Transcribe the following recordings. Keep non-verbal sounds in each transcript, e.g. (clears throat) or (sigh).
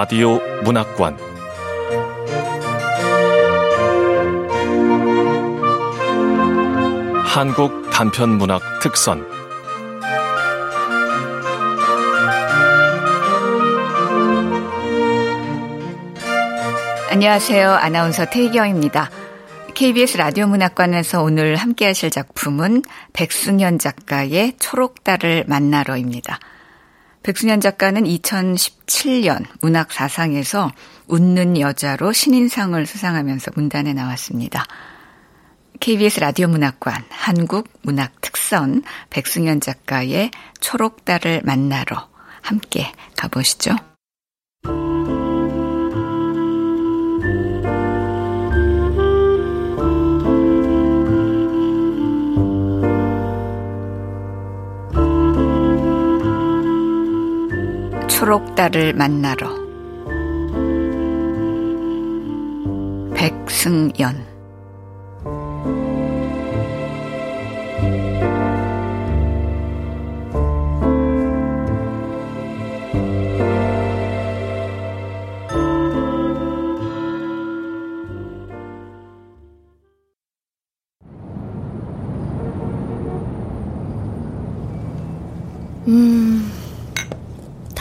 라디오 문학관 한국 단편 문학 특선 안녕하세요. 아나운서 태희경입니다. KBS 라디오 문학관에서 오늘 함께 하실 작품은 백승현 작가의 초록달을 만나러입니다. 백승현 작가는 2017년 문학 사상에서 웃는 여자로 신인상을 수상하면서 문단에 나왔습니다. KBS 라디오 문학관 한국 문학 특선 백승현 작가의 초록달을 만나러 함께 가보시죠. 초록달을 만나러. 백승연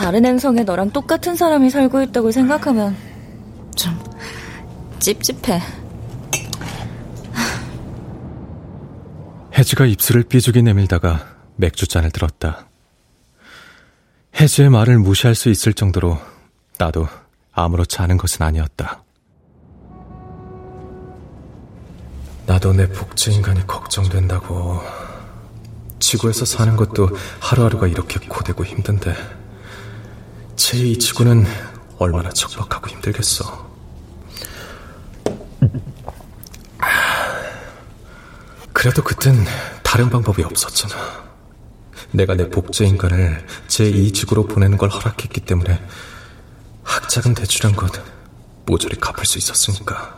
다른 행성에 너랑 똑같은 사람이 살고 있다고 생각하면 좀 찝찝해. 혜지가 입술을 삐죽이 내밀다가 맥주잔을 들었다. 혜지의 말을 무시할 수 있을 정도로 나도 아무렇지 않은 것은 아니었다. 나도 내 복제 인간이 걱정된다고. 지구에서 사는 것도 하루하루가 이렇게 고되고 힘든데. 제2 지구는 얼마나 척박하고 힘들겠어. 그래도 그땐 다른 방법이 없었잖아. 내가 내 복제 인간을 제2 지구로 보내는 걸 허락했기 때문에 학자금 대출한 것 모조리 갚을 수 있었으니까.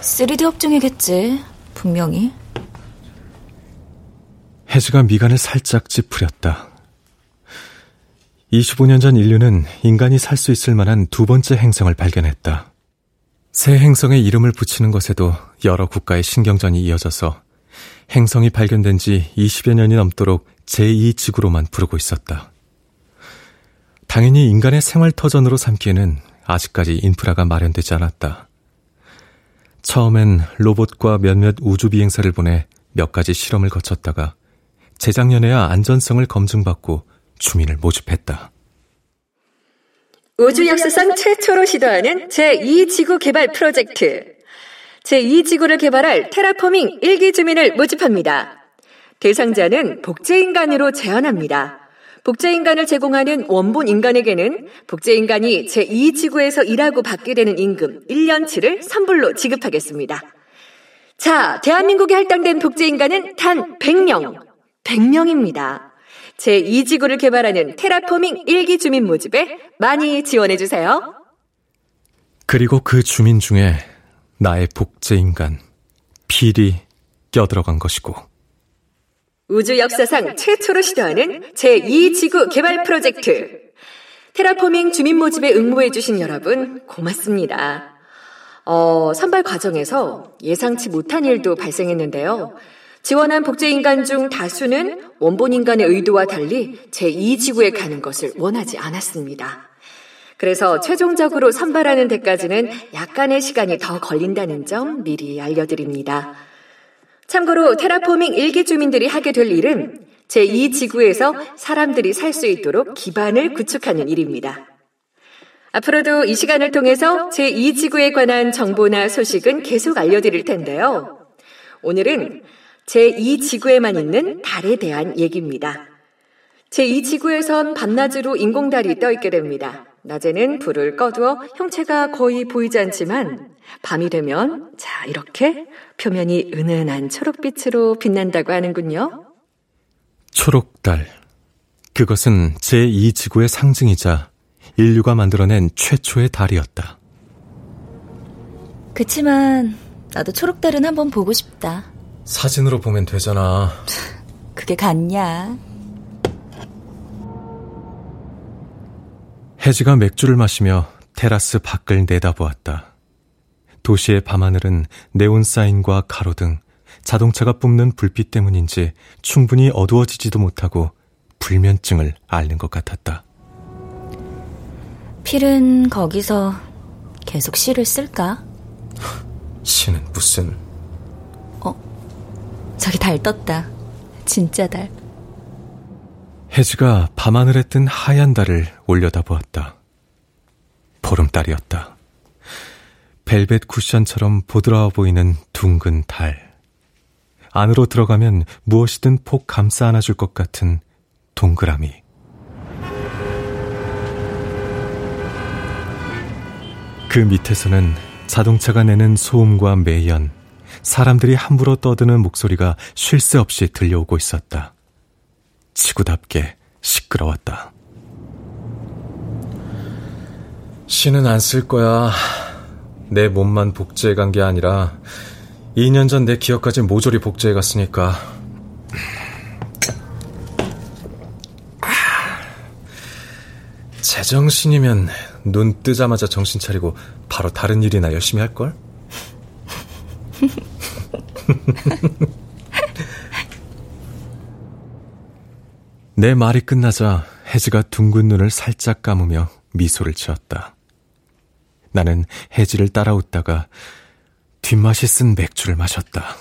3D 업종이겠지, 분명히. 혜지가 미간을 살짝 찌푸렸다. 25년 전 인류는 인간이 살 수 있을 만한 두 번째 행성을 발견했다. 새 행성에 이름을 붙이는 것에도 여러 국가의 신경전이 이어져서 행성이 발견된 지 20여 년이 넘도록 제2지구로만 부르고 있었다. 당연히 인간의 생활터전으로 삼기에는 아직까지 인프라가 마련되지 않았다. 처음엔 로봇과 몇몇 우주 비행사를 보내 몇 가지 실험을 거쳤다가 재작년에야 안전성을 검증받고 주민을 모집했다. 우주 역사상 최초로 시도하는 제2지구 개발 프로젝트. 제2지구를 개발할 테라포밍 1기 주민을 모집합니다. 대상자는 복제인간으로 제한합니다. 복제인간을 제공하는 원본 인간에게는 복제인간이 제2지구에서 일하고 받게 되는 임금 1년치를 선불로 지급하겠습니다. 자, 대한민국에 할당된 복제인간은 단 100명. 100명입니다. 제2지구를 개발하는 테라포밍 1기 주민 모집에 많이 지원해주세요. 그리고 그 주민 중에 나의 복제인간, 필이 껴들어간 것이고. 우주 역사상 최초로 시도하는 제2지구 개발 프로젝트. 테라포밍 주민 모집에 응모해주신 여러분, 고맙습니다. 어, 선발 과정에서 예상치 못한 일도 발생했는데요. 지원한 복제인간 중 다수는 원본 인간의 의도와 달리 제2지구에 가는 것을 원하지 않았습니다. 그래서 최종적으로 선발하는 데까지는 약간의 시간이 더 걸린다는 점 미리 알려드립니다. 참고로 테라포밍 일기 주민들이 하게 될 일은 제2지구에서 사람들이 살 수 있도록 기반을 구축하는 일입니다. 앞으로도 이 시간을 통해서 제2지구에 관한 정보나 소식은 계속 알려드릴 텐데요. 오늘은 제2지구에만 있는 달에 대한 얘기입니다. 제2지구에선 밤낮으로 인공달이 떠있게 됩니다. 낮에는 불을 꺼두어 형체가 거의 보이지 않지만 밤이 되면 자, 이렇게 표면이 은은한 초록빛으로 빛난다고 하는군요. 초록달. 그것은 제2지구의 상징이자 인류가 만들어낸 최초의 달이었다. 그치만 나도 초록달은 한번 보고 싶다. 사진으로 보면 되잖아. 그게 같냐? 혜지가 맥주를 마시며 테라스 밖을 내다보았다. 도시의 밤하늘은 네온 사인과 가로등, 자동차가 뿜는 불빛 때문인지 충분히 어두워지지도 못하고 불면증을 앓는 것 같았다. 필은 거기서 계속 시를 쓸까? 시는 무슨... 어, 저기 달 떴다. 진짜 달. 혜지가 밤하늘에 뜬 하얀 달을 올려다보았다. 보름달이었다. 벨벳 쿠션처럼 보드라워 보이는 둥근 달. 안으로 들어가면 무엇이든 폭 감싸 안아줄 것 같은 동그라미. 그 밑에서는 자동차가 내는 소음과 매연, 사람들이 함부로 떠드는 목소리가 쉴 새 없이 들려오고 있었다. 지구답게 시끄러웠다. 신은 안쓸 거야. 내 몸만 복제해 간 게 아니라 2년 전 내 기억까지 모조리 복제해 갔으니까. 제정신이면 눈 뜨자마자 정신 차리고 바로 다른 일이나 열심히 할걸? (laughs) 내 말이 끝나자 혜지가 둥근 눈을 살짝 감으며 미소를 지었다. 나는 혜지를 따라웃다가 뒷맛이 쓴 맥주를 마셨다.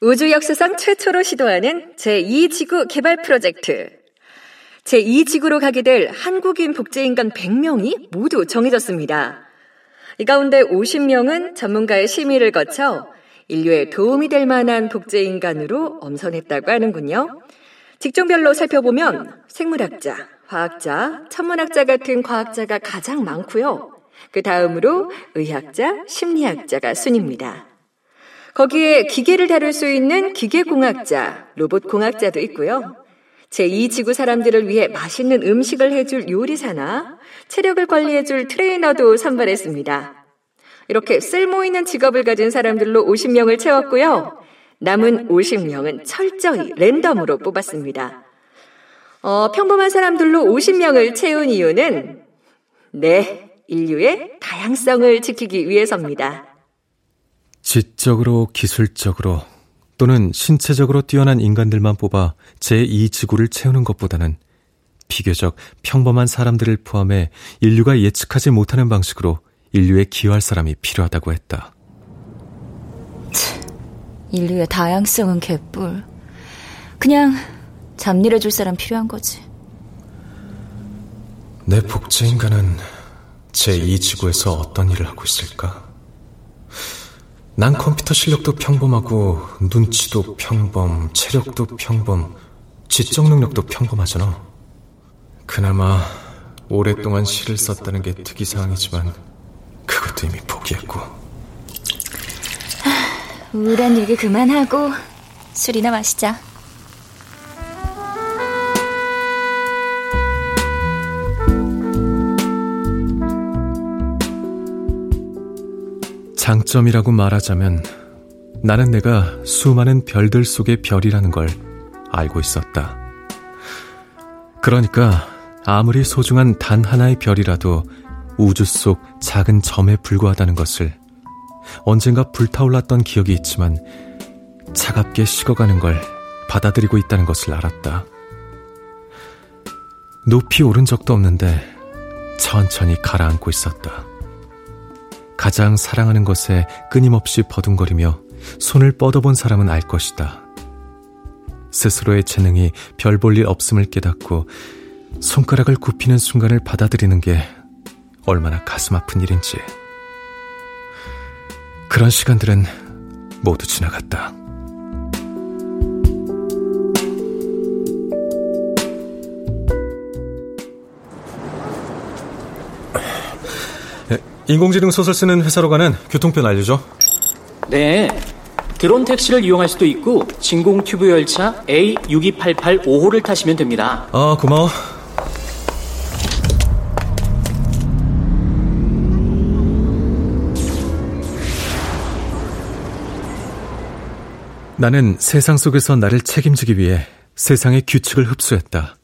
우주 역사상 최초로 시도하는 제2지구 개발 프로젝트. 제2지구로 가게 될 한국인 복제인간 100명이 모두 정해졌습니다. 이 가운데 50명은 전문가의 심의를 거쳐 인류에 도움이 될 만한 복제 인간으로 엄선했다고 하는군요. 직종별로 살펴보면 생물학자, 과학자, 천문학자 같은 과학자가 가장 많고요. 그 다음으로 의학자, 심리학자가 순입니다. 거기에 기계를 다룰 수 있는 기계공학자, 로봇공학자도 있고요. 제2지구 사람들을 위해 맛있는 음식을 해줄 요리사나 체력을 관리해줄 트레이너도 선발했습니다. 이렇게 쓸모있는 직업을 가진 사람들로 50명을 채웠고요. 남은 50명은 철저히 랜덤으로 뽑았습니다. 어, 평범한 사람들로 50명을 채운 이유는 네, 인류의 다양성을 지키기 위해서입니다. 지적으로, 기술적으로 또는 신체적으로 뛰어난 인간들만 뽑아 제2지구를 채우는 것보다는 비교적 평범한 사람들을 포함해 인류가 예측하지 못하는 방식으로 인류에 기여할 사람이 필요하다고 했다. 인류의 다양성은 개뿔. 그냥 잡일해줄 사람 필요한 거지. 내 복제 인간은 제2 지구에서 어떤 일을 하고 있을까? 난 컴퓨터 실력도 평범하고 눈치도 평범, 체력도 평범, 지적 능력도 평범하잖아. 그나마 오랫동안 시를 썼다는 게 특이사항이지만 그것도 이미 포기했고. 우울한 얘기 그만하고 술이나 마시자. 장점이라고 말하자면 나는 내가 수많은 별들 속의 별이라는 걸 알고 있었다. 그러니까 아무리 소중한 단 하나의 별이라도 우주 속 작은 점에 불과하다는 것을 언젠가 불타올랐던 기억이 있지만 차갑게 식어가는 걸 받아들이고 있다는 것을 알았다. 높이 오른 적도 없는데 천천히 가라앉고 있었다. 가장 사랑하는 것에 끊임없이 버둥거리며 손을 뻗어본 사람은 알 것이다. 스스로의 재능이 별 볼 일 없음을 깨닫고 손가락을 굽히는 순간을 받아들이는 게 얼마나 가슴 아픈 일인지. 그런 시간들은 모두 지나갔다. 인공지능 소설 쓰는 회사로 가는 교통편 알려줘. 네. 드론 택시를 이용할 수도 있고 진공 튜브 열차 A6288 5호를 타시면 됩니다. 아, 고마워. 나는 세상 속에서 나를 책임지기 위해 세상의 규칙을 흡수했다.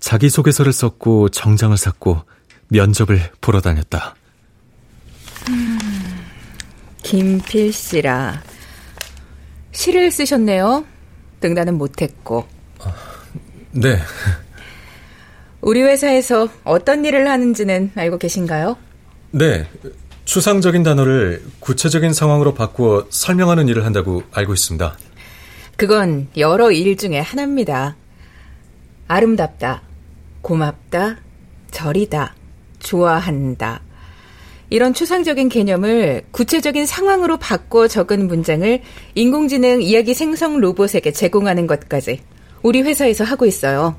자기소개서를 썼고 정장을 샀고 면접을 보러 다녔다. 음, 김필 씨라 시를 쓰셨네요. 등단은 못했고. 네. 우리 회사에서 어떤 일을 하는지는 알고 계신가요? 네. 추상적인 단어를 구체적인 상황으로 바꾸어 설명하는 일을 한다고 알고 있습니다. 그건 여러 일 중에 하나입니다. 아름답다, 고맙다, 절이다, 좋아한다. 이런 추상적인 개념을 구체적인 상황으로 바꿔 적은 문장을 인공지능 이야기 생성 로봇에게 제공하는 것까지 우리 회사에서 하고 있어요.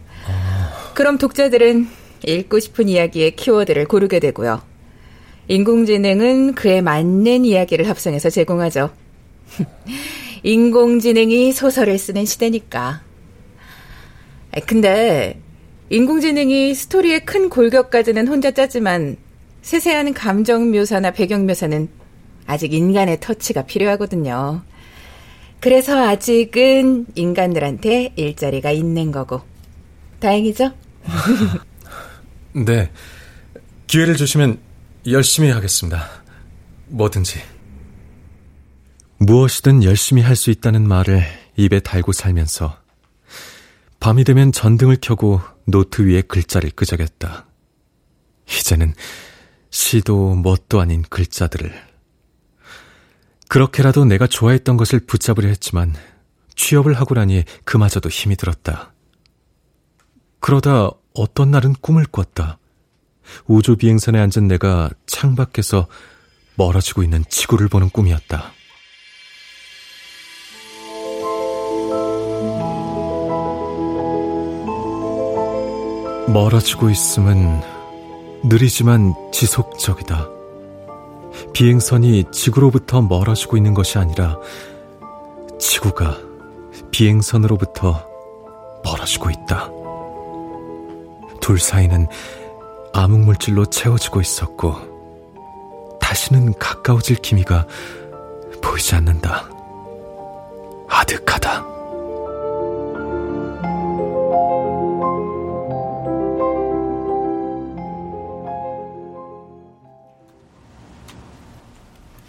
그럼 독자들은 읽고 싶은 이야기의 키워드를 고르게 되고요. 인공지능은 그에 맞는 이야기를 합성해서 제공하죠. (laughs) 인공지능이 소설을 쓰는 시대니까. 근데 인공지능이 스토리의 큰 골격까지는 혼자 짜지만 세세한 감정 묘사나 배경 묘사는 아직 인간의 터치가 필요하거든요. 그래서 아직은 인간들한테 일자리가 있는 거고. 다행이죠? (laughs) 네. 기회를 주시면 열심히 하겠습니다. 뭐든지. 무엇이든 열심히 할 수 있다는 말을 입에 달고 살면서 밤이 되면 전등을 켜고 노트 위에 글자를 끄적였다. 이제는 시도 뭣도 아닌 글자들을. 그렇게라도 내가 좋아했던 것을 붙잡으려 했지만 취업을 하고 나니 그마저도 힘이 들었다. 그러다 어떤 날은 꿈을 꿨다. 우주 비행선에 앉은 내가 창밖에서 멀어지고 있는 지구를 보는 꿈이었다. 멀어지고 있음은 느리지만 지속적이다. 비행선이 지구로부터 멀어지고 있는 것이 아니라 지구가 비행선으로부터 멀어지고 있다. 둘 사이는 암흑물질로 채워지고 있었고 다시는 가까워질 기미가 보이지 않는다. 아득하다.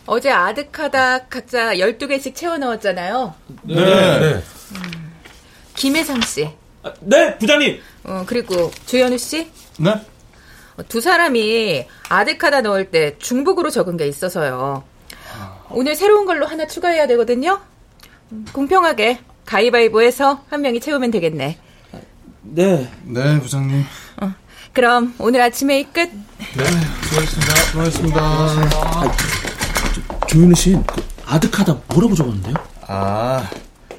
어제 아득하다 각자 12개씩 채워 넣었잖아요. 네. 네. 음, 김혜상 씨. 아, 네, 부장님. 어, 그리고 주현우 씨. 네. 어, 두 사람이 아득하다 넣을 때 중복으로 적은 게 있어서요. 오늘 새로운 걸로 하나 추가해야 되거든요. 음, 공평하게 가위바위보해서 한 명이 채우면 되겠네. 네. 네, 부장님. 어, 그럼 오늘 아침에 이 끝. 네, 수고하셨습니다. 수고하셨습니다. 아, 조윤우 씨, 그 아득하다 뭐라고 적었는데요? 아,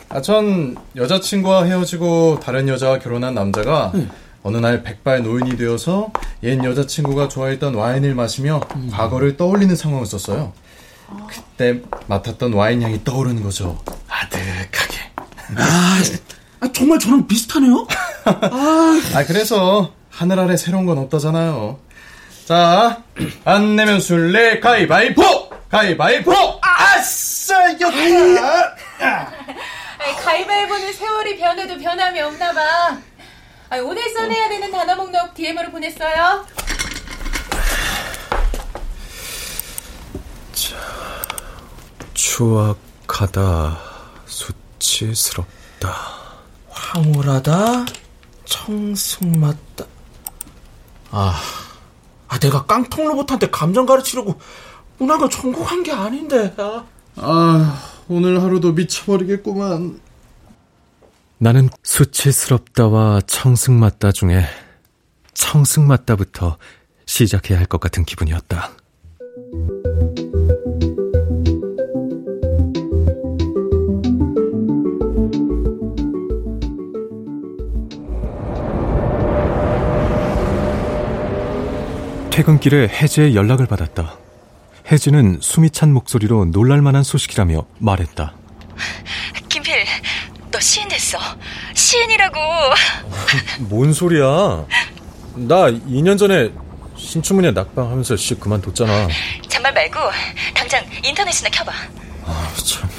아, 전 여자친구와 헤어지고 다른 여자와 결혼한 남자가 네. 어느 날 백발 노인이 되어서 옛 여자친구가 좋아했던 와인을 마시며 음. 과거를 떠올리는 상황을 썼어요. 그때 맡았던 와인 향이 떠오르는 거죠. 아득하게. 아, 아 정말 저랑 비슷하네요? (laughs) 아, 아, 그래서 하늘 아래 새로운 건 없다잖아요. 자, 안 내면 술래 가위바위보! 가위바위보! 아싸, 이겼다! 가위바위보는 세월이 변해도 변함이 없나 봐. 아니, 오늘 써내야 되는 단어 목록 DM으로 보냈어요. 자, 추악하다, 수치스럽다. 황홀하다, 청승맞다. 아, 아 내가 깡통 로봇한테 감정 가르치려고 문학을 전공한 게 아닌데. 아. 아, 오늘 하루도 미쳐버리겠구만. 나는 수치스럽다와 청승맞다 중에 청승맞다부터 시작해야 할 것 같은 기분이었다. 퇴근길에 혜지의 연락을 받았다. 혜지는 숨이 찬 목소리로 놀랄만한 소식이라며 말했다. (laughs) 시인 됐어. 시인이라고. 뭔 소리야? 나 2년 전에 신춘문예 낙방하면서 시 그만뒀잖아. 잔말 말고 당장 인터넷이나 켜봐. 아, 참.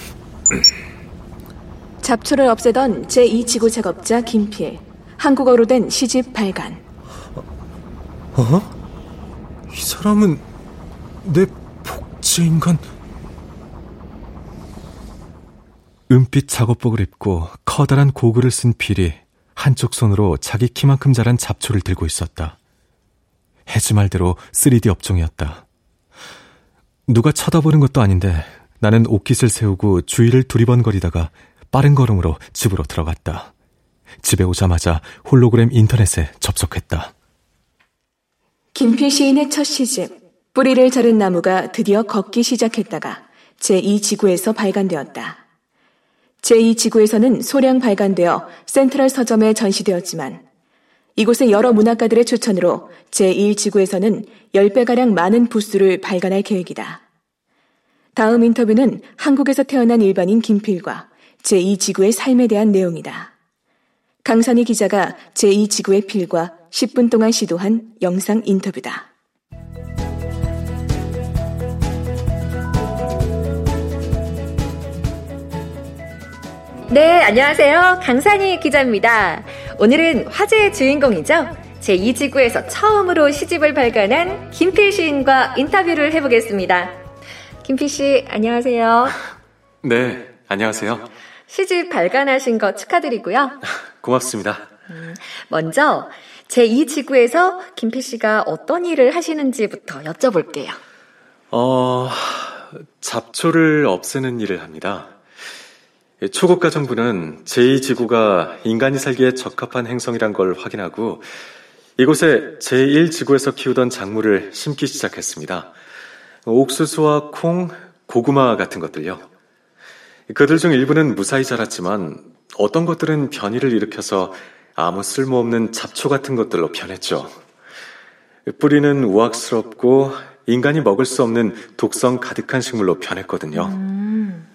잡초를 없애던 제2지구 작업자 김필. 한국어로 된 시집 발간. 어? 이 사람은 내 복제 인간? 은빛 작업복을 입고 커다란 고글을 쓴 필이 한쪽 손으로 자기 키만큼 자란 잡초를 들고 있었다. 해지 말대로 3D 업종이었다. 누가 쳐다보는 것도 아닌데 나는 옷깃을 세우고 주위를 두리번거리다가 빠른 걸음으로 집으로 들어갔다. 집에 오자마자 홀로그램 인터넷에 접속했다. 김필 시인의 첫 시집 뿌리를 자른 나무가 드디어 걷기 시작했다가 제2지구에서 발간되었다. 제2지구에서는 소량 발간되어 센트럴 서점에 전시되었지만 이곳의 여러 문학가들의 추천으로 제1지구에서는 10배가량 많은 부수를 발간할 계획이다. 다음 인터뷰는 한국에서 태어난 일반인 김필과 제2지구의 삶에 대한 내용이다. 강산희 기자가 제2지구의 필과 10분 동안 시도한 영상 인터뷰다. 네, 안녕하세요. 강산희 기자입니다. 오늘은 화제의 주인공이죠. 제2지구에서 처음으로 시집을 발간한 김필 시인과 인터뷰를 해보겠습니다. 김필 씨, 안녕하세요. 네, 안녕하세요. 시집 발간하신 거 축하드리고요. 고맙습니다. 음, 먼저 제2지구에서 김필 씨가 어떤 일을 하시는지부터 여쭤볼게요. 어, 잡초를 없애는 일을 합니다. 초국가 정부는 제2지구가 인간이 살기에 적합한 행성이란 걸 확인하고 이곳에 제1지구에서 키우던 작물을 심기 시작했습니다. 옥수수와 콩, 고구마 같은 것들요. 그들 중 일부는 무사히 자랐지만 어떤 것들은 변이를 일으켜서 아무 쓸모없는 잡초 같은 것들로 변했죠. 뿌리는 우악스럽고 인간이 먹을 수 없는 독성 가득한 식물로 변했거든요. 음.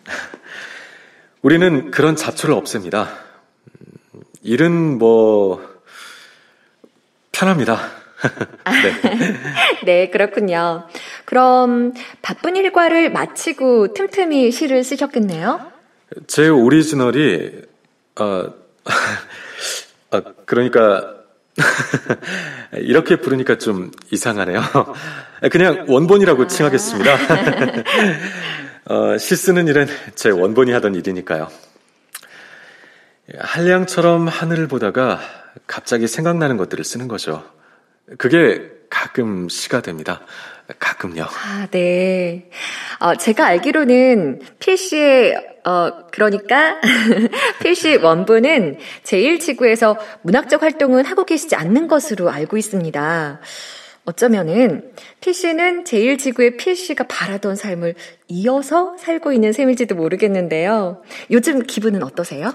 우리는 그런 잡초를 없앱니다. 일은 뭐 편합니다. (laughs) 네. (laughs) 네, 그렇군요. 그럼 바쁜 일과를 마치고 틈틈이 시를 쓰셨겠네요? 제 오리지널이 어, (laughs) 아, 그러니까 이렇게 부르니까 좀 이상하네요. 그냥 원본이라고 칭하겠습니다. 어, 시 쓰는 일은 제 원본이 하던 일이니까요. 한량처럼 하늘을 보다가 갑자기 생각나는 것들을 쓰는 거죠. 그게 가끔 시가 됩니다. 가끔요. 아, 네. 어, 제가 알기로는 필시의, 어, 그러니까, (laughs) 필시 원부는 제1지구에서 문학적 활동은 하고 계시지 않는 것으로 알고 있습니다. 어쩌면은 필씨는 제1지구의 필씨가 바라던 삶을 이어서 살고 있는 셈일지도 모르겠는데요. 요즘 기분은 어떠세요?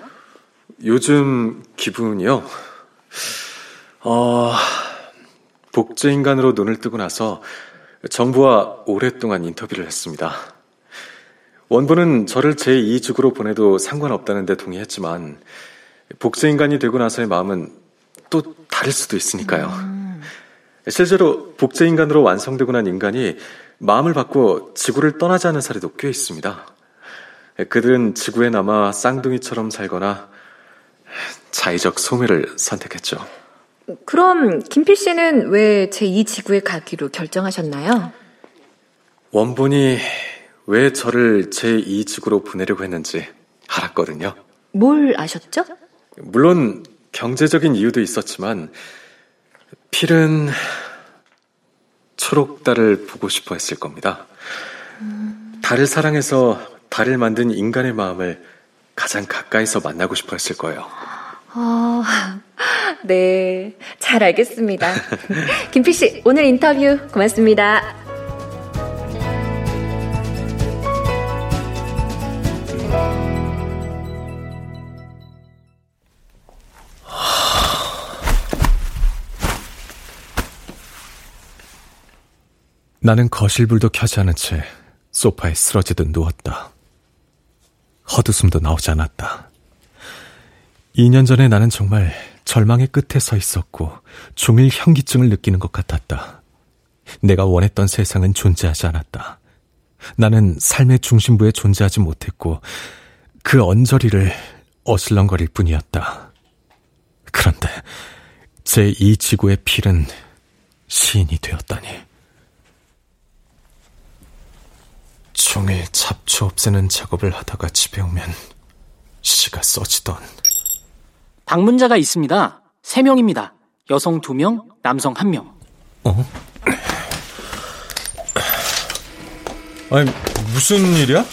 요즘 기분이요? 어, 복제 인간으로 눈을 뜨고 나서 정부와 오랫동안 인터뷰를 했습니다. 원부는 저를 제2지구로 보내도 상관없다는데 동의했지만 복제 인간이 되고 나서의 마음은 또 다를 수도 있으니까요. 음. 실제로 복제 인간으로 완성되고 난 인간이 마음을 바꿔 지구를 떠나지 않은 사례도 꽤 있습니다. 그들은 지구에 남아 쌍둥이처럼 살거나 자의적 소멸을 선택했죠. 그럼 김필 씨는 왜 제2 지구에 가기로 결정하셨나요? 원본이 왜 저를 제2 지구로 보내려고 했는지 알았거든요. 뭘 아셨죠? 물론 경제적인 이유도 있었지만 필은 초록달을 보고 싶어 했을 겁니다. 달을 사랑해서 달을 만든 인간의 마음을 가장 가까이서 만나고 싶어 했을 거예요. 어, 네. 잘 알겠습니다. (laughs) 김필 씨, 오늘 인터뷰 고맙습니다. 나는 거실불도 켜지 않은 채 소파에 쓰러지듯 누웠다. 헛웃음도 나오지 않았다. 2년 전에 나는 정말 절망의 끝에 서 있었고 종일 현기증을 느끼는 것 같았다. 내가 원했던 세상은 존재하지 않았다. 나는 삶의 중심부에 존재하지 못했고 그 언저리를 어슬렁거릴 뿐이었다. 그런데 제이 지구의 필은 시인이 되었다니. 종일 잡초 없애는 작업을 하다가 집에 오면 시가 써지던. 방문자가 있습니다. 3명입니다. 여성 2명, 남성 1명. 어? 아니, 무슨 일이야?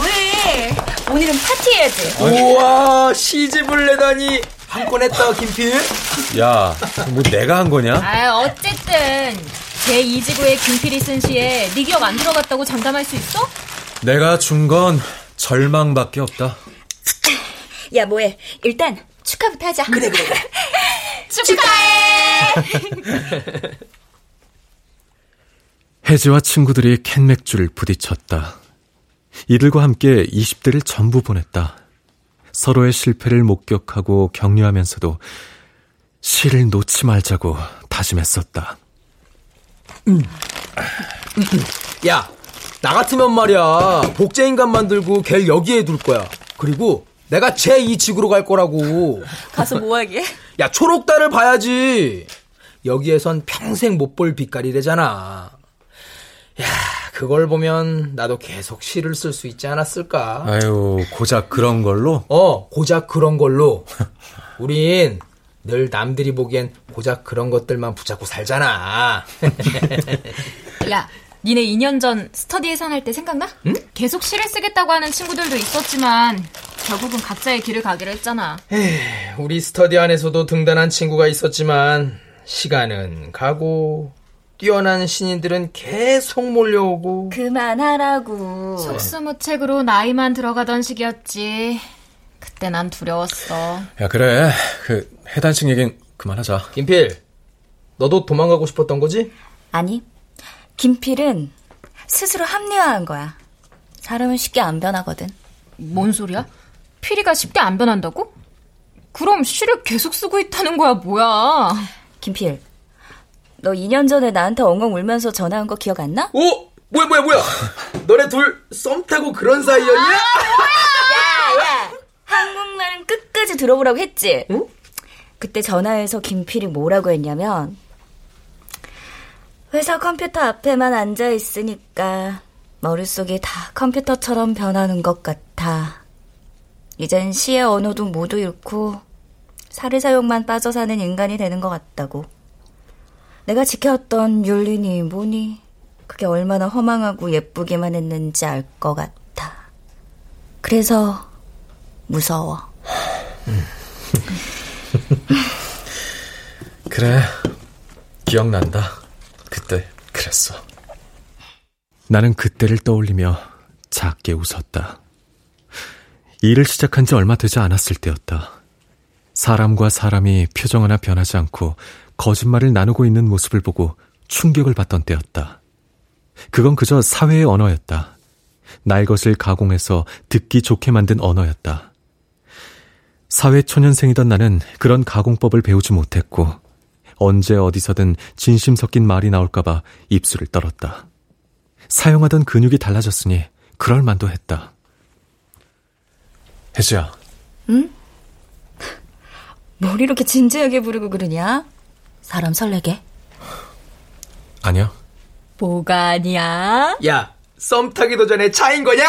왜? 오늘은 파티해야지. 우와, 시집을 내다니. 한 건 했다, 김필. 야, 뭐 내가 한 거냐? 아, 어쨌든 제 2지구의 김필이 쓴 시에 네 기억 안 들어갔다고 장담할 수 있어? 내가 준 건 절망밖에 없다. 야, 뭐해? 일단 축하부터 하자. 그래, 그래, 그래. (laughs) 축하해! (laughs) 혜지와 친구들이 캔 맥주를 부딪혔다. 이들과 함께 20대를 전부 보냈다. 서로의 실패를 목격하고 격려하면서도 시를 놓지 말자고 다짐했었다. 음. 야, 나 같으면 말이야. 복제 인간 만들고 걔를 여기에 둘 거야. 그리고 내가 제2 지구로 갈 거라고. 가서 뭐 하게? 야, 초록달을 봐야지. 여기에선 평생 못 볼 빛깔이래잖아. 야, 그걸 보면 나도 계속 시를 쓸 수 있지 않았을까? 아유, 고작 그런 걸로? 어, 고작 그런 걸로. 우린 늘 남들이 보기엔 고작 그런 것들만 붙잡고 살잖아. (laughs) 야, 니네 2년 전 스터디 예상할 때 생각나? 응? 계속 시를 쓰겠다고 하는 친구들도 있었지만 결국은 각자의 길을 가기로 했잖아. 에이, 우리 스터디 안에서도 등단한 친구가 있었지만 시간은 가고 뛰어난 신인들은 계속 몰려오고 그만하라고. 속수무책으로 나이만 들어가던 시기였지. 그때 난 두려웠어. 야, 그래. 그, 해단식 얘긴 그만하자. 김필, 너도 도망가고 싶었던 거지? 아니, 김필은 스스로 합리화한 거야. 사람은 쉽게 안 변하거든. 뭔 소리야? 피리가 쉽게 안 변한다고? 그럼 시를 계속 쓰고 있다는 거야, 뭐야? 김필, 너 2년 전에 나한테 엉엉 울면서 전화한 거 기억 안 나? 오! 뭐야, 뭐야, 뭐야! 너네 둘 썸 타고 그런 사이였냐? 야, 야! 한국말은 끝까지 들어보라고 했지? 응? 그때 전화해서 김필이 뭐라고 했냐면, 회사 컴퓨터 앞에만 앉아 있으니까 머릿속이 다 컴퓨터처럼 변하는 것 같아. 이젠 시의 언어도 모두 잃고 사리사욕만 빠져 사는 인간이 되는 것 같다고. 내가 지켜왔던 윤리니 뭐니 그게 얼마나 허망하고 예쁘기만 했는지 알 것 같아. 그래서 무서워. (laughs) 그래. 기억난다. 그때 그랬어. 나는 그때를 떠올리며 작게 웃었다. 일을 시작한 지 얼마 되지 않았을 때였다. 사람과 사람이 표정 하나 변하지 않고 거짓말을 나누고 있는 모습을 보고 충격을 받던 때였다. 그건 그저 사회의 언어였다. 날 것을 가공해서 듣기 좋게 만든 언어였다. 사회 초년생이던 나는 그런 가공법을 배우지 못했고 언제 어디서든 진심 섞인 말이 나올까봐 입술을 떨었다. 사용하던 근육이 달라졌으니 그럴 만도 했다. 혜지야. 응? 뭘 이렇게 진지하게 부르고 그러냐? 사람 설레게? 아니야. 뭐가 아니야? 야, 썸 타기도 전에 차인 거냐?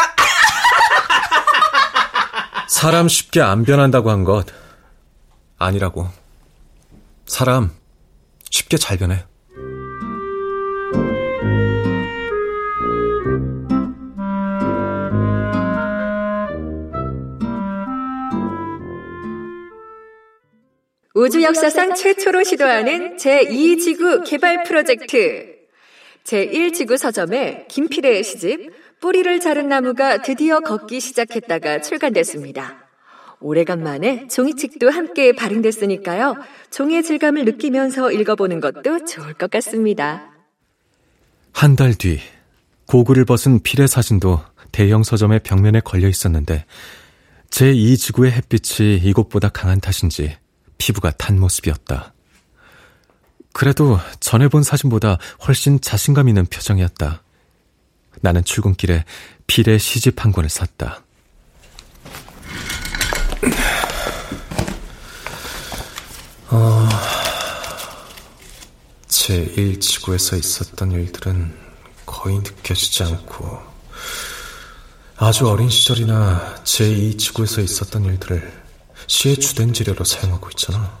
사람 쉽게 안 변한다고 한 것 아니라고. 사람 쉽게 잘 변해. 우주 역사상 최초로 시도하는 제2지구 개발 프로젝트. 제1지구 서점에 김필의 시집 뿌리를 자른 나무가 드디어 걷기 시작했다가 출간됐습니다. 오래간만에 종이책도 함께 발행됐으니까요. 종이의 질감을 느끼면서 읽어보는 것도 좋을 것 같습니다. 한 달 뒤, 고글을 벗은 필의 사진도 대형 서점의 벽면에 걸려 있었는데, 제2 지구의 햇빛이 이곳보다 강한 탓인지 피부가 탄 모습이었다. 그래도 전에 본 사진보다 훨씬 자신감 있는 표정이었다. 나는 출근길에 필의 시집 한 권을 샀다. 어, 제1지구에서 있었던 일들은 거의 느껴지지 않고 아주 어린 시절이나 제2지구에서 있었던 일들을 시의 주된 재료로 사용하고 있잖아.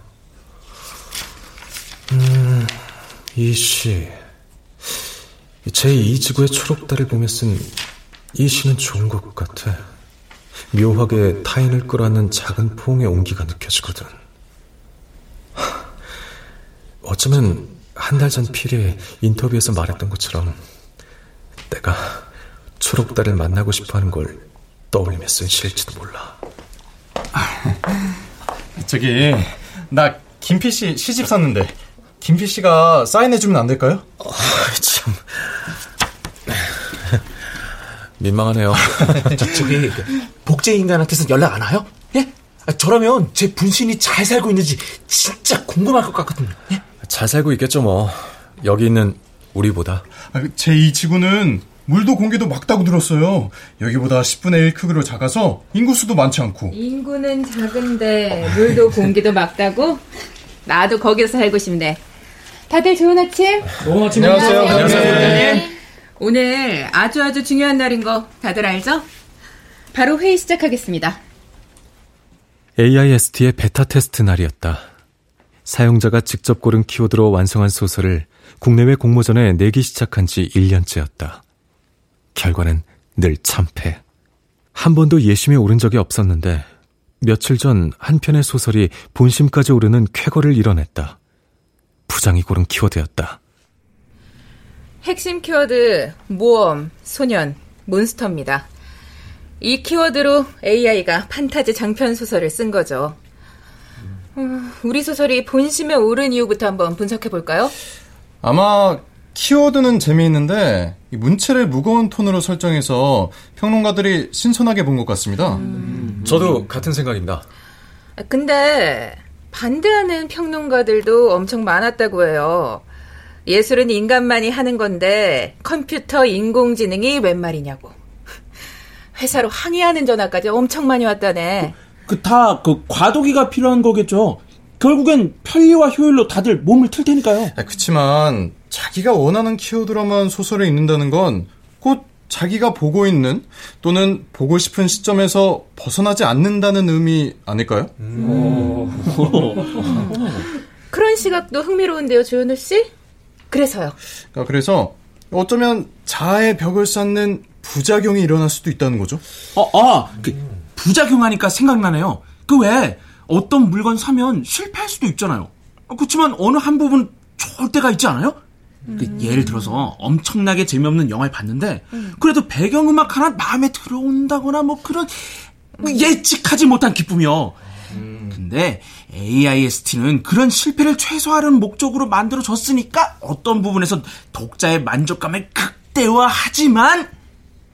음, 이 시. 제2지구의 초록달을 보며 쓴 이 시는 좋은 것 같아. 묘하게 타인을 끌어안는 작은 포옹의 온기가 느껴지거든. 어쩌면 한 달 전 필이 인터뷰에서 말했던 것처럼 내가 초록달을 만나고 싶어 하는 걸 떠올리며 쓴 시일지도 몰라. 저기, 나 김피 씨 시집 샀는데, 김피 씨가 사인해주면 안 될까요? 어, 참. 민망하네요. 저, 저기, 그 복제 인간한테서 연락 안 와요? 예? 아, 저라면 제 분신이 잘 살고 있는지 진짜 궁금할 것 같거든요. 예? 잘 살고 있겠죠, 뭐. 여기 있는 우리보다. 아, 제2 지구는 물도 공기도 막다고 들었어요. 여기보다 10분의 1 크기로 작아서 인구수도 많지 않고. 인구는 작은데 물도 공기도 막다고? 나도 거기서 살고 싶네. 다들 좋은 아침? 좋은 아침. 안녕하세요. 안녕하세요. 안녕하세요. 오늘 아주 아주 중요한 날인 거 다들 알죠? 바로 회의 시작하겠습니다. AIST의 베타 테스트 날이었다. 사용자가 직접 고른 키워드로 완성한 소설을 국내외 공모전에 내기 시작한 지 1년째였다. 결과는 늘 참패. 한 번도 예심에 오른 적이 없었는데 며칠 전 한 편의 소설이 본심까지 오르는 쾌거를 이뤄냈다. 부장이 고른 키워드였다. 핵심 키워드 모험, 소년, 몬스터입니다. 이 키워드로 AI가 판타지 장편 소설을 쓴 거죠. 음, 우리 소설이 본심에 오른 이유부터 한번 분석해 볼까요? 아마 키워드는 재미있는데 문체를 무거운 톤으로 설정해서 평론가들이 신선하게 본 것 같습니다. 음. 저도 같은 생각입니다. 근데 반대하는 평론가들도 엄청 많았다고 해요. 예술은 인간만이 하는 건데 컴퓨터 인공지능이 웬 말이냐고. 회사로 항의하는 전화까지 엄청 많이 왔다네. 그 다그 그 과도기가 필요한 거겠죠. 결국엔 편리와 효율로 다들 몸을 틀 테니까요. 아, 그치만 자기가 원하는 키워드로만 소설을 읽는다는 건 곧 자기가 보고 있는 또는 보고 싶은 시점에서 벗어나지 않는다는 의미 아닐까요? 음. (laughs) 그런 시각도 흥미로운데요, 조현우 씨? 그래서요. 아, 그래서 어쩌면 자아의 벽을 쌓는 부작용이 일어날 수도 있다는 거죠. 어, 아, 그 부작용하니까 생각나네요. 그 왜 어떤 물건 사면 실패할 수도 있잖아요. 그렇지만 어느 한 부분 좋을 때가 있지 않아요? 그 음. 예를 들어서 엄청나게 재미없는 영화를 봤는데 음. 그래도 배경음악 하나 마음에 들어온다거나 뭐 그런 예측하지 못한 기쁨이요. 음. 근데 AIST는 그런 실패를 최소화하는 목적으로 만들어졌으니까 어떤 부분에서 독자의 만족감을 극대화하지만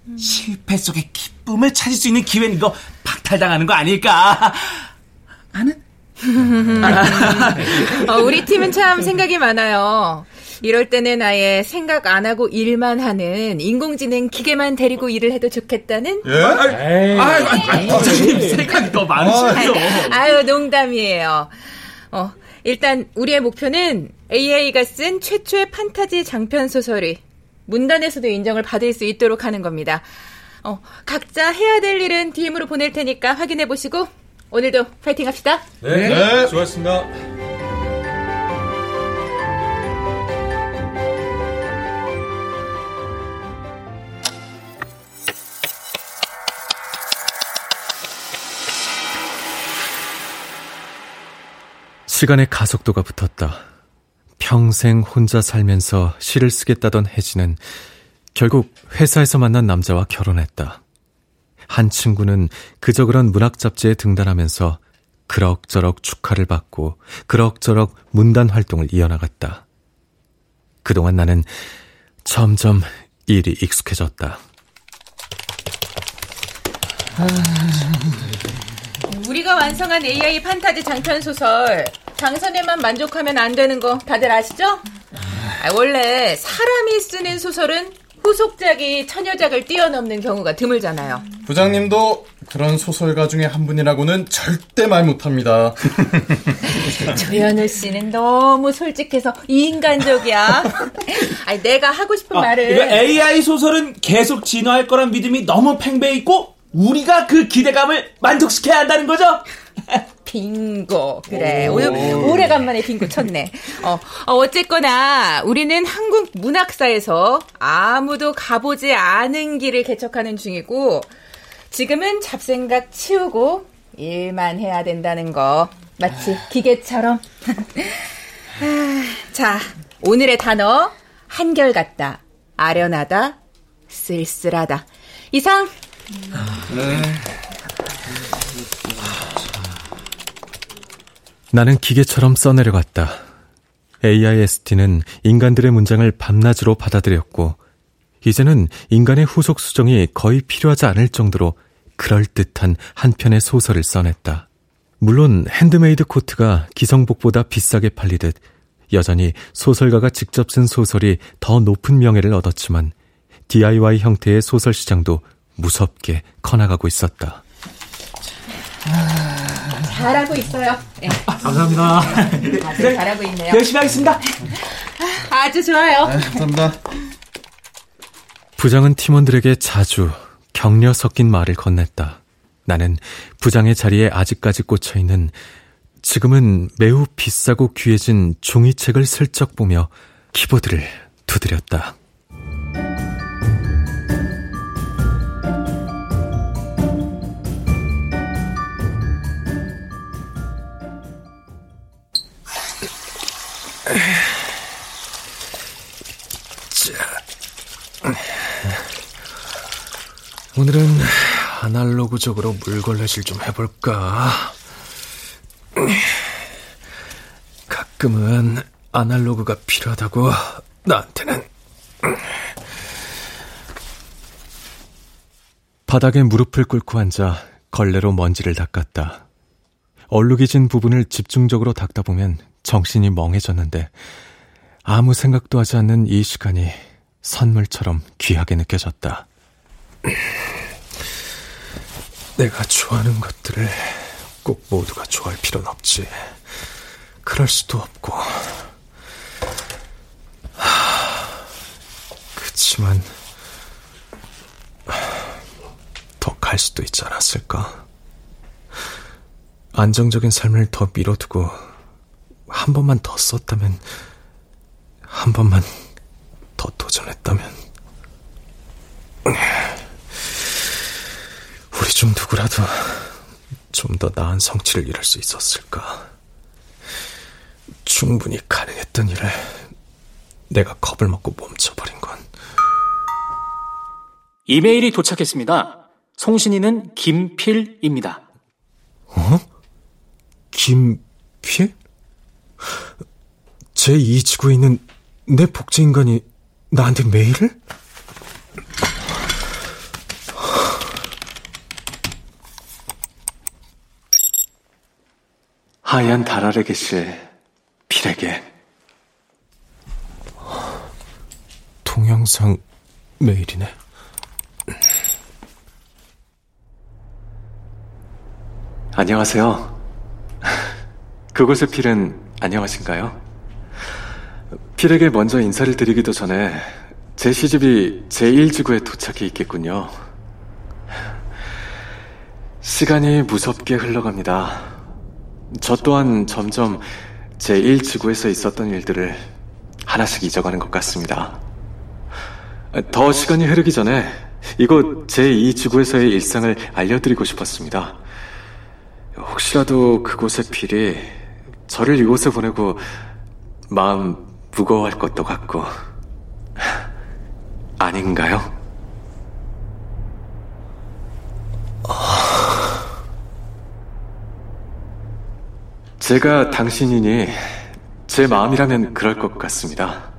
음. 실패 속의 기쁨을 찾을 수 있는 기회는 이거 박탈당하는 거 아닐까 하는? (laughs) 어, 우리 팀은 참 생각이 많아요. 이럴 때는 아예 생각 안 하고 일만 하는 인공지능 기계만 데리고 일을 해도 좋겠다는? 예? 아유, 아유, 생각이 더 많으시죠. 아유, 농담이에요. 어, 일단 우리의 목표는 AI가 쓴 최초의 판타지 장편 소설이 문단에서도 인정을 받을 수 있도록 하는 겁니다. 어, 각자 해야 될 일은 DM으로 보낼 테니까 확인해 보시고 오늘도 파이팅 합시다. 네, 네. 수고하셨습니다. 시간의 가속도가 붙었다. 평생 혼자 살면서 시를 쓰겠다던 혜진은 결국 회사에서 만난 남자와 결혼했다. 한 친구는 그저 그런 문학 잡지에 등단하면서 그럭저럭 축하를 받고 그럭저럭 문단 활동을 이어나갔다. 그동안 나는 점점 일이 익숙해졌다. 우리가 완성한 AI 판타지 장편 소설 장선에만 만족하면 안 되는 거 다들 아시죠? 아, 원래 사람이 쓰는 소설은 후속작이 천여작을 뛰어넘는 경우가 드물잖아요. 부장님도 그런 소설가 중에 한 분이라고는 절대 말 못합니다. (laughs) 조현우 씨는 너무 솔직해서 인간적이야. (laughs) 아니, 내가 하고 싶은 아, 말을. AI 소설은 계속 진화할 거란 믿음이 너무 팽배해 있고 우리가 그 기대감을 만족시켜야 한다는 거죠? (laughs) 빙고. 그래. 오 늘 오래간만에 빙고 쳤네. 어, 어, 어쨌거나 우리는 한국 문학사에서 아무도 가보지 않은 길을 개척하는 중이고 지금은 잡생각 치우고 일만 해야 된다는 거. 마치 기계처럼. (laughs) 아, 자, 오늘의 단어 한결같다, 아련하다, 쓸쓸하다. 이상. 나는 기계처럼 써내려갔다. AIST는 인간들의 문장을 밤낮으로 받아들였고, 이제는 인간의 후속 수정이 거의 필요하지 않을 정도로 그럴듯한 한 편의 소설을 써냈다. 물론 핸드메이드 코트가 기성복보다 비싸게 팔리듯 여전히 소설가가 직접 쓴 소설이 더 높은 명예를 얻었지만 DIY 형태의 소설 시장도 무섭게 커나가고 있었다. 잘하고 있어요. 네. 감사합니다. 아주 잘하고 있네요. 열심히 하겠습니다. 아주 좋아요. 감사합니다. 부장은 팀원들에게 자주 격려 섞인 말을 건넸다. 나는 부장의 자리에 아직까지 꽂혀 있는 지금은 매우 비싸고 귀해진 종이책을 슬쩍 보며 키보드를 두드렸다. 오늘은 아날로그적으로 물걸레질 좀 해볼까? 가끔은 아날로그가 필요하다고 나한테는 바닥에 무릎을 꿇고 앉아 걸레로 먼지를 닦았다. 얼룩이 진 부분을 집중적으로 닦다 보면 정신이 멍해졌는데 아무 생각도 하지 않는 이 시간이 선물처럼 귀하게 느껴졌다. (clears throat) 내가 좋아하는 것들을 꼭 모두가 좋아할 필요는 없지. 그럴 수도 없고. 하, 그치만, 더 갈 수도 있지 않았을까? 안정적인 삶을 더 미뤄두고, 한 번만 더 썼다면, 한 번만 더 도전했다면, 우리 중 누구라도 좀 더 나은 성취를 이룰 수 있었을까? 충분히 가능했던 일을 내가 겁을 먹고 멈춰버린 건. 이메일이 도착했습니다. 송신이는 김필입니다. 어? 김필? 제2지구에 있는 내 복제인간이 나한테 메일을? 하얀 달 아래 계실 필에게 동영상 메일이네. 안녕하세요. 그곳의 필은 안녕하신가요? 필에게 먼저 인사를 드리기도 전에 제 시집이 제1지구에 도착해 있겠군요. 시간이 무섭게 흘러갑니다. 저 또한 점점 제1지구에서 있었던 일들을 하나씩 잊어가는 것 같습니다. 더 시간이 흐르기 전에 이곳 제2지구에서의 일상을 알려드리고 싶었습니다. 혹시라도 그곳의 필이 저를 이곳에 보내고 마음 무거워할 것도 같고 아닌가요? 제가 당신이니 제 마음이라면 그럴 것 같습니다.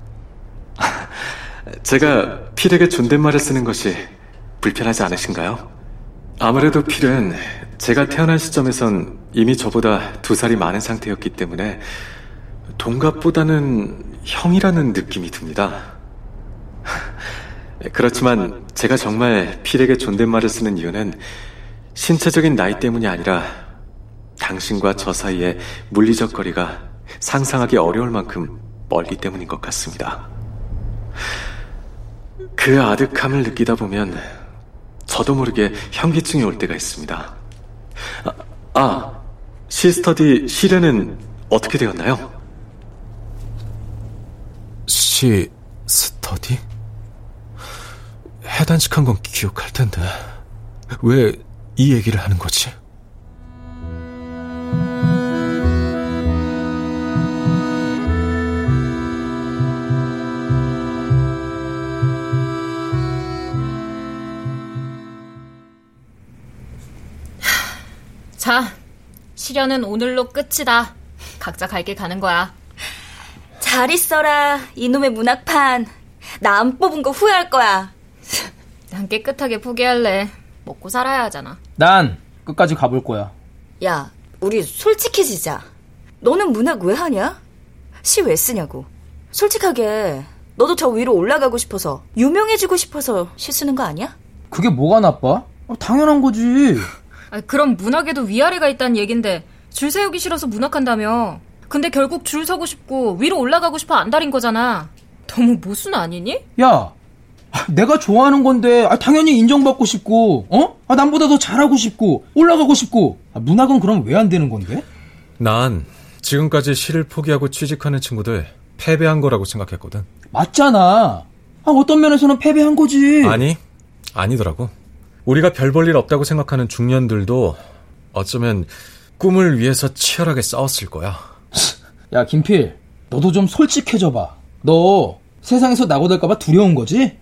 제가 필에게 존댓말을 쓰는 것이 불편하지 않으신가요? 아무래도 필은 제가 태어난 시점에선 이미 저보다 두 살이 많은 상태였기 때문에 동갑보다는 형이라는 느낌이 듭니다. (laughs) 그렇지만 제가 정말 필에게 존댓말을 쓰는 이유는 신체적인 나이 때문이 아니라 당신과 저 사이의 물리적 거리가 상상하기 어려울 만큼 멀기 때문인 것 같습니다. 그 아득함을 느끼다 보면 저도 모르게 현기증이 올 때가 있습니다. 아, 아 시스터디 시련은 어떻게 되었나요? 시 스터디? 해단식한 건 기억할 텐데 왜 이 얘기를 하는 거지? 자, 시련은 오늘로 끝이다. 각자 갈 길 가는 거야. 잘 있어라, 이놈의 문학판. 나 안 뽑은 거 후회할 거야. (laughs) 난 깨끗하게 포기할래. 먹고 살아야 하잖아. 난 끝까지 가볼 거야. 야, 우리 솔직해지자. 너는 문학 왜 하냐? 시 왜 쓰냐고. 솔직하게, 너도 저 위로 올라가고 싶어서, 유명해지고 싶어서 시 쓰는 거 아니야? 그게 뭐가 나빠? 어, 당연한 거지. 아, 그럼 문학에도 위아래가 있다는 얘긴데 줄 세우기 싫어서 문학한다며. 근데 결국 줄 서고 싶고 위로 올라가고 싶어 안달인 거잖아. 너무 모순 아니니? 야, 내가 좋아하는 건데 아, 당연히 인정받고 싶고, 어? 아, 남보다 더 잘하고 싶고 올라가고 싶고. 아, 문학은 그럼 왜 안 되는 건데? 난 지금까지 시를 포기하고 취직하는 친구들 패배한 거라고 생각했거든. 맞잖아. 아, 어떤 면에서는 패배한 거지. 아니, 아니더라고. 우리가 별 볼 일 없다고 생각하는 중년들도 어쩌면 꿈을 위해서 치열하게 싸웠을 거야. 야, 김필, 너도 좀 솔직해져봐. 너 세상에서 낙오될까봐 두려운 거지?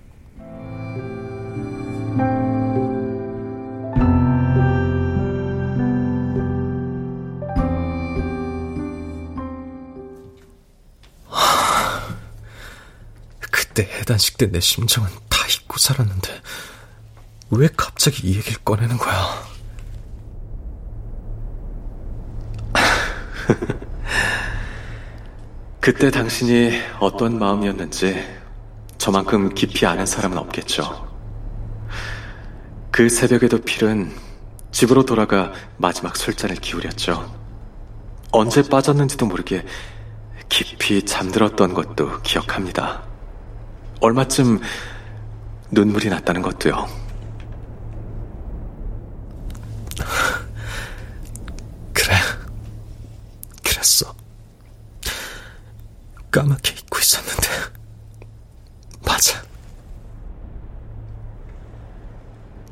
그때 해단식 때 내 심정은 다 잊고 살았는데 왜 갑자기 이 얘기를 꺼내는 거야? (laughs) 그때 당신이 어떤 마음이었는지 저만큼 깊이 아는 사람은 없겠죠. 그 새벽에도 필은 집으로 돌아가 마지막 술잔을 기울였죠. 언제 빠졌는지도 모르게 깊이 잠들었던 것도 기억합니다. 얼마쯤 눈물이 났다는 것도요. 그래. 그랬어. 까맣게 잊고 있었는데. 맞아.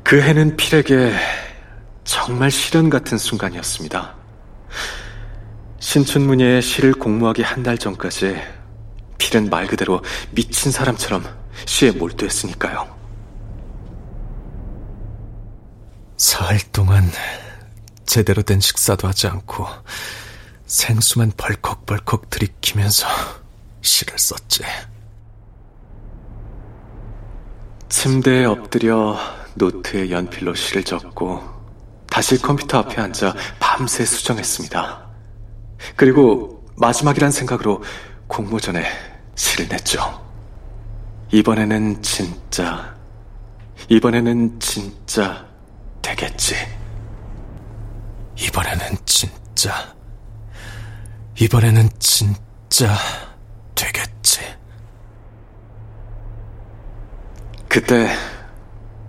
그 해는 필에게 정말 시련 같은 순간이었습니다. 신춘문예의 시를 공모하기 한 달 전까지 필은 말 그대로 미친 사람처럼 시에 몰두했으니까요. 사흘 동안 제대로 된 식사도 하지 않고 생수만 벌컥벌컥 들이키면서 시를 썼지. 침대에 엎드려 노트에 연필로 시를 적고 다시 컴퓨터 앞에 앉아 밤새 수정했습니다. 그리고 마지막이란 생각으로 공모전에 시를 냈죠. 이번에는 진짜, 이번에는 진짜 되겠지. 이번에는 진짜, 이번에는 진짜 되겠지. 그때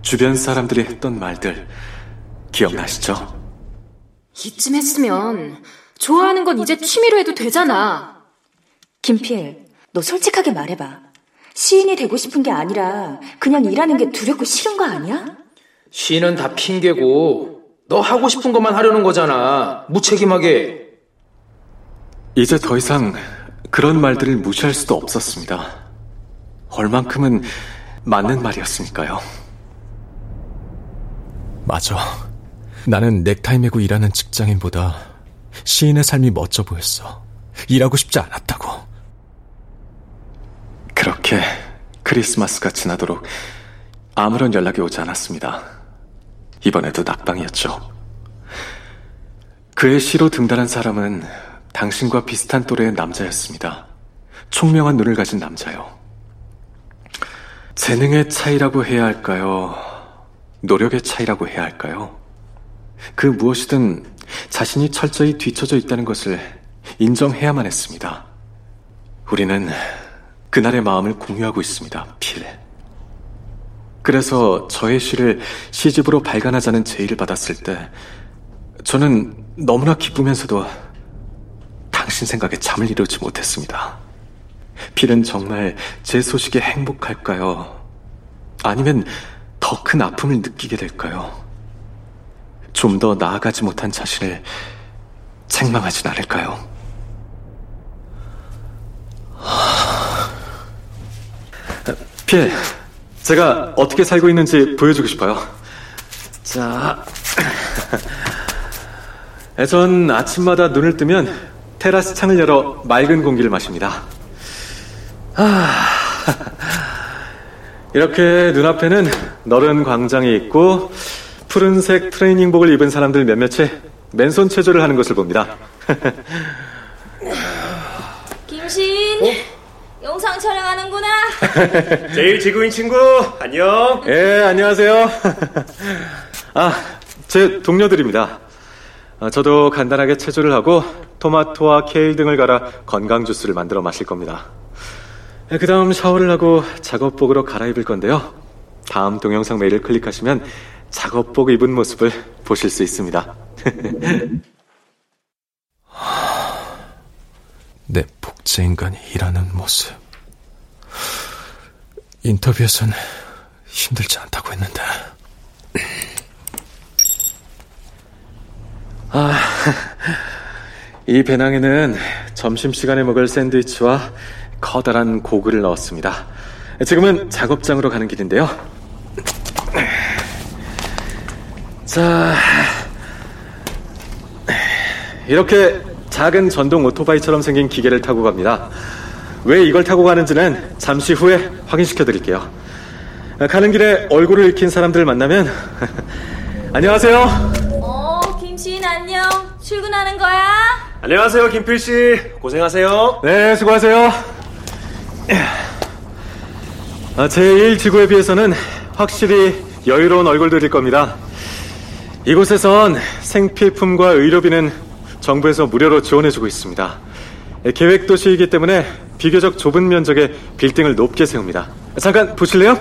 주변 사람들이 했던 말들 기억나시죠? 이쯤 했으면 좋아하는 건 이제 취미로 해도 되잖아. 김필, 너 솔직하게 말해봐. 시인이 되고 싶은 게 아니라 그냥 일하는 게 두렵고 싫은 거 아니야? 시는 다 핑계고 너 하고 싶은 것만 하려는 거잖아. 무책임하게. 이제 더 이상 그런 말들을 무시할 수도 없었습니다. 얼만큼은 맞는 말이었으니까요. 맞아. 나는 넥타이 메고 일하는 직장인보다 시인의 삶이 멋져 보였어. 일하고 싶지 않았다고. 그렇게 크리스마스가 지나도록 아무런 연락이 오지 않았습니다. 이번에도 낙방이었죠. 그의 시로 등단한 사람은 당신과 비슷한 또래의 남자였습니다. 총명한 눈을 가진 남자요. 재능의 차이라고 해야 할까요? 노력의 차이라고 해야 할까요? 그 무엇이든 자신이 철저히 뒤처져 있다는 것을 인정해야만 했습니다. 우리는 그날의 마음을 공유하고 있습니다, 필. 그래서 저의 시를 시집으로 발간하자는 제의를 받았을 때 저는 너무나 기쁘면서도 당신 생각에 잠을 이루지 못했습니다. 필은 정말 제 소식에 행복할까요? 아니면 더 큰 아픔을 느끼게 될까요? 좀 더 나아가지 못한 자신을 책망하진 않을까요? 필, 제가 어떻게 살고 있는지 보여주고 싶어요. 자, (laughs) 전 아침마다 눈을 뜨면 테라스 창을 열어 맑은 공기를 마십니다. 아, (laughs) 이렇게 눈앞에는 너른 광장이 있고 푸른색 트레이닝복을 입은 사람들 몇몇이 맨손 체조를 하는 것을 봅니다. (laughs) 김신, 어? 영상 촬영하는구나. (laughs) 제일 지구인 친구, 안녕. 예, 안녕하세요. 아, 제 동료들입니다. 아, 저도 간단하게 체조를 하고 토마토와 케일 등을 갈아 건강 주스를 만들어 마실 겁니다. 그 다음 샤워를 하고 작업복으로 갈아입을 건데요. 다음 동영상 메일을 클릭하시면 작업복 입은 모습을 보실 수 있습니다. (laughs) 내 복제 인간이 일하는 모습. 인터뷰에선 힘들지 않다고 했는데. (laughs) 아, 이 배낭에는 점심시간에 먹을 샌드위치와 커다란 고글을 넣었습니다. 지금은 작업장으로 가는 길인데요. 자, 이렇게 작은 전동 오토바이처럼 생긴 기계를 타고 갑니다. 왜 이걸 타고 가는지는 잠시 후에 확인시켜 드릴게요. 가는 길에 얼굴을 익힌 사람들을 만나면 (laughs) 안녕하세요. 안녕하세요, 김필 씨. 고생하세요. 네, 수고하세요. 아, 제1지구에 비해서는 확실히 여유로운 얼굴들일 겁니다. 이곳에선 생필품과 의료비는 정부에서 무료로 지원해주고 있습니다. 계획 도시이기 때문에 비교적 좁은 면적의 빌딩을 높게 세웁니다. 잠깐 보실래요?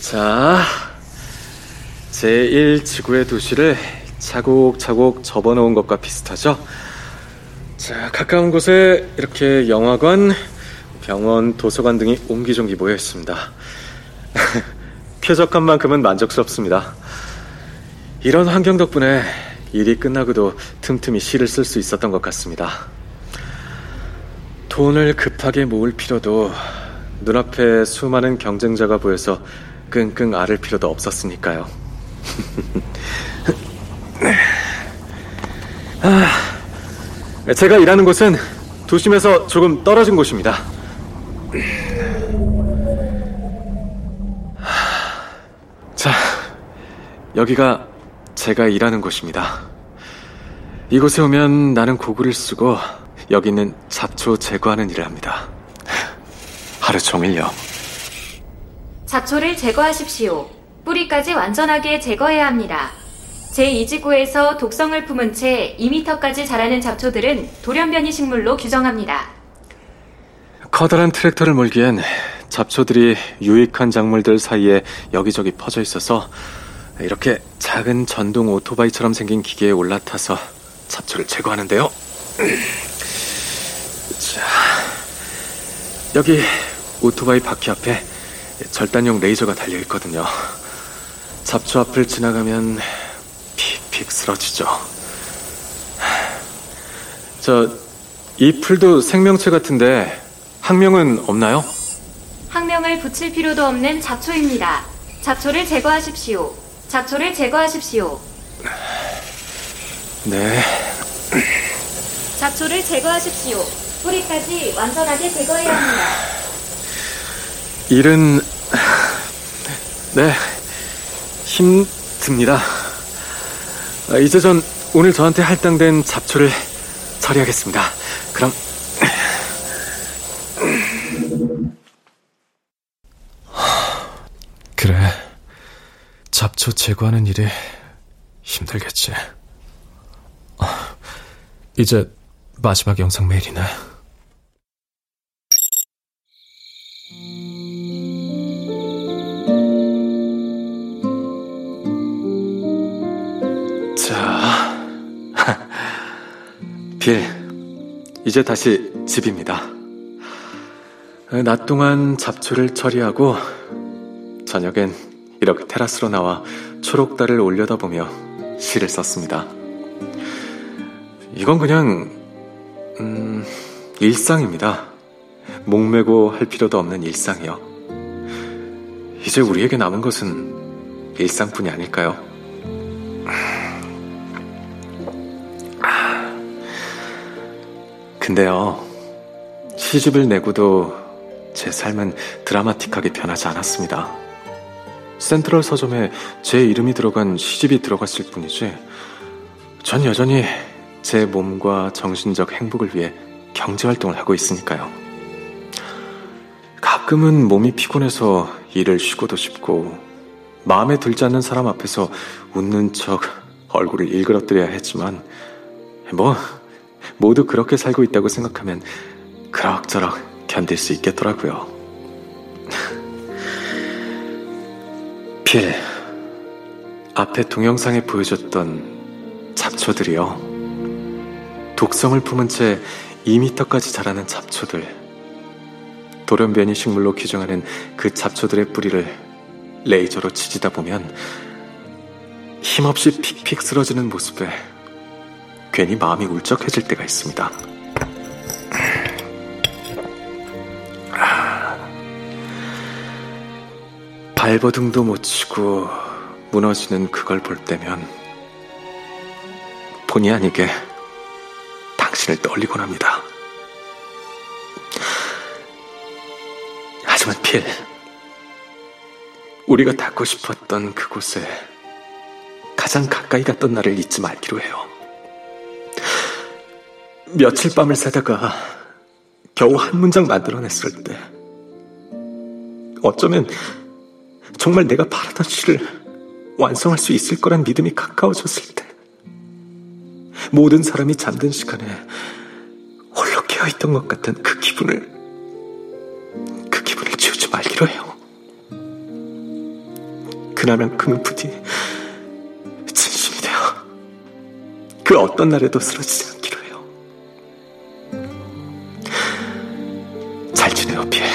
자, 제1 지구의 도시를 차곡차곡 접어놓은 것과 비슷하죠? 자, 가까운 곳에 이렇게 영화관, 병원, 도서관 등이 옹기종기 모여 있습니다. (laughs) 쾌적한 만큼은 만족스럽습니다. 이런 환경 덕분에 일이 끝나고도 틈틈이 시를 쓸 수 있었던 것 같습니다. 돈을 급하게 모을 필요도 눈앞에 수많은 경쟁자가 보여서 끙끙 앓을 필요도 없었으니까요. 아, 제가 일하는 곳은 도심에서 조금 떨어진 곳입니다. 자, 여기가 제가 일하는 곳입니다. 이곳에 오면 나는 고글을 쓰고 여기 있는 잡초 제거하는 일을 합니다. 하루 종일요. 잡초를 제거하십시오. 뿌리까지 완전하게 제거해야 합니다. 제2지구에서 독성을 품은 채 2m까지 자라는 잡초들은 돌연변이 식물로 규정합니다. 커다란 트랙터를 몰기엔 잡초들이 유익한 작물들 사이에 여기저기 퍼져 있어서 이렇게 작은 전동 오토바이처럼 생긴 기계에 올라타서 잡초를 제거하는데요. (clears throat) 자, 여기 오토바이 바퀴 앞에 절단용 레이저가 달려 있거든요. 잡초 앞을 지나가면 픽픽 쓰러지죠. 저, 이 풀도 생명체 같은데 학명은 없나요? 학명을 붙일 필요도 없는 잡초입니다. 잡초를 제거하십시오. 잡초를 제거하십시오. 네. 잡초를 제거하십시오. 뿌리까지 완전하게 제거해야 합니다. 일은 네 힘듭니다. 아, 이제 전 오늘 저한테 할당된 잡초를 처리하겠습니다. 그럼 그래 잡초 제거하는 일이 힘들겠지. 어, 이제 마지막 영상 메일이네. 빌, 이제 다시 집입니다. 낮 동안 잡초를 처리하고 저녁엔 이렇게 테라스로 나와 초록달을 올려다보며 시를 썼습니다. 이건 그냥 음, 일상입니다. 목매고 할 필요도 없는 일상이요. 이제 우리에게 남은 것은 일상뿐이 아닐까요? 근데요, 시집을 내고도 제 삶은 드라마틱하게 변하지 않았습니다. 센트럴 서점에 제 이름이 들어간 시집이 들어갔을 뿐이지, 전 여전히 제 몸과 정신적 행복을 위해 경제활동을 하고 있으니까요. 가끔은 몸이 피곤해서 일을 쉬고도 싶고, 마음에 들지 않는 사람 앞에서 웃는 척 얼굴을 일그러뜨려야 했지만, 뭐, 모두 그렇게 살고 있다고 생각하면 그럭저럭 견딜 수 있겠더라고요. (laughs) 필, 앞에 동영상에 보여줬던 잡초들이요. 독성을 품은 채 2미터까지 자라는 잡초들. 돌연변이 식물로 규정하는 그 잡초들의 뿌리를 레이저로 치지다 보면 힘없이 픽픽 쓰러지는 모습에 괜히 마음이 울적해질 때가 있습니다. 발버둥도 못 치고 무너지는 그걸 볼 때면 본의 아니게 당신을 떠올리곤 합니다. 하지만 필, 우리가 닿고 싶었던 그곳에 가장 가까이 갔던 나를 잊지 말기로 해요. 며칠 밤을 새다가 겨우 한 문장 만들어냈을 때 어쩌면 정말 내가 바라던 시를 완성할 수 있을 거란 믿음이 가까워졌을 때 모든 사람이 잠든 시간에 홀로 깨어있던 것 같은 그 기분을 그 기분을 지우지 말기로 해요. 그날만큼은 부디 진심이 되어 그 어떤 날에도 쓰러지지 않 지내요, 피해.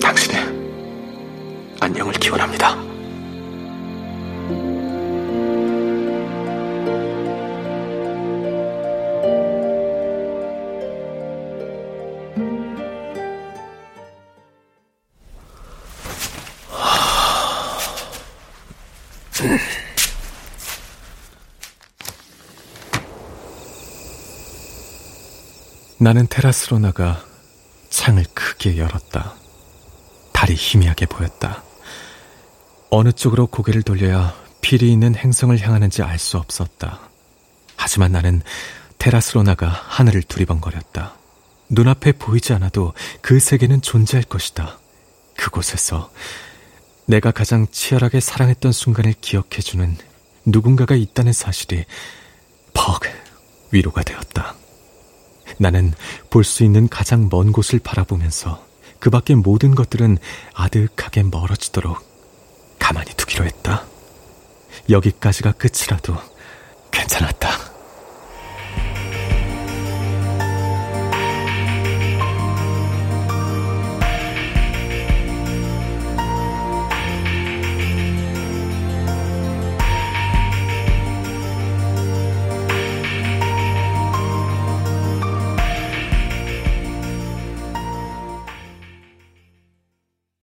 당신의 안녕을 기원합니다. 나는 테라스로 나가 창을 크게 열었다. 달이 희미하게 보였다. 어느 쪽으로 고개를 돌려야 필이 있는 행성을 향하는지 알 수 없었다. 하지만 나는 테라스로 나가 하늘을 두리번거렸다. 눈앞에 보이지 않아도 그 세계는 존재할 것이다. 그곳에서 내가 가장 치열하게 사랑했던 순간을 기억해주는 누군가가 있다는 사실이 퍽 위로가 되었다. 나는 볼 수 있는 가장 먼 곳을 바라보면서 그 밖의 모든 것들은 아득하게 멀어지도록 가만히 두기로 했다. 여기까지가 끝이라도 괜찮았다.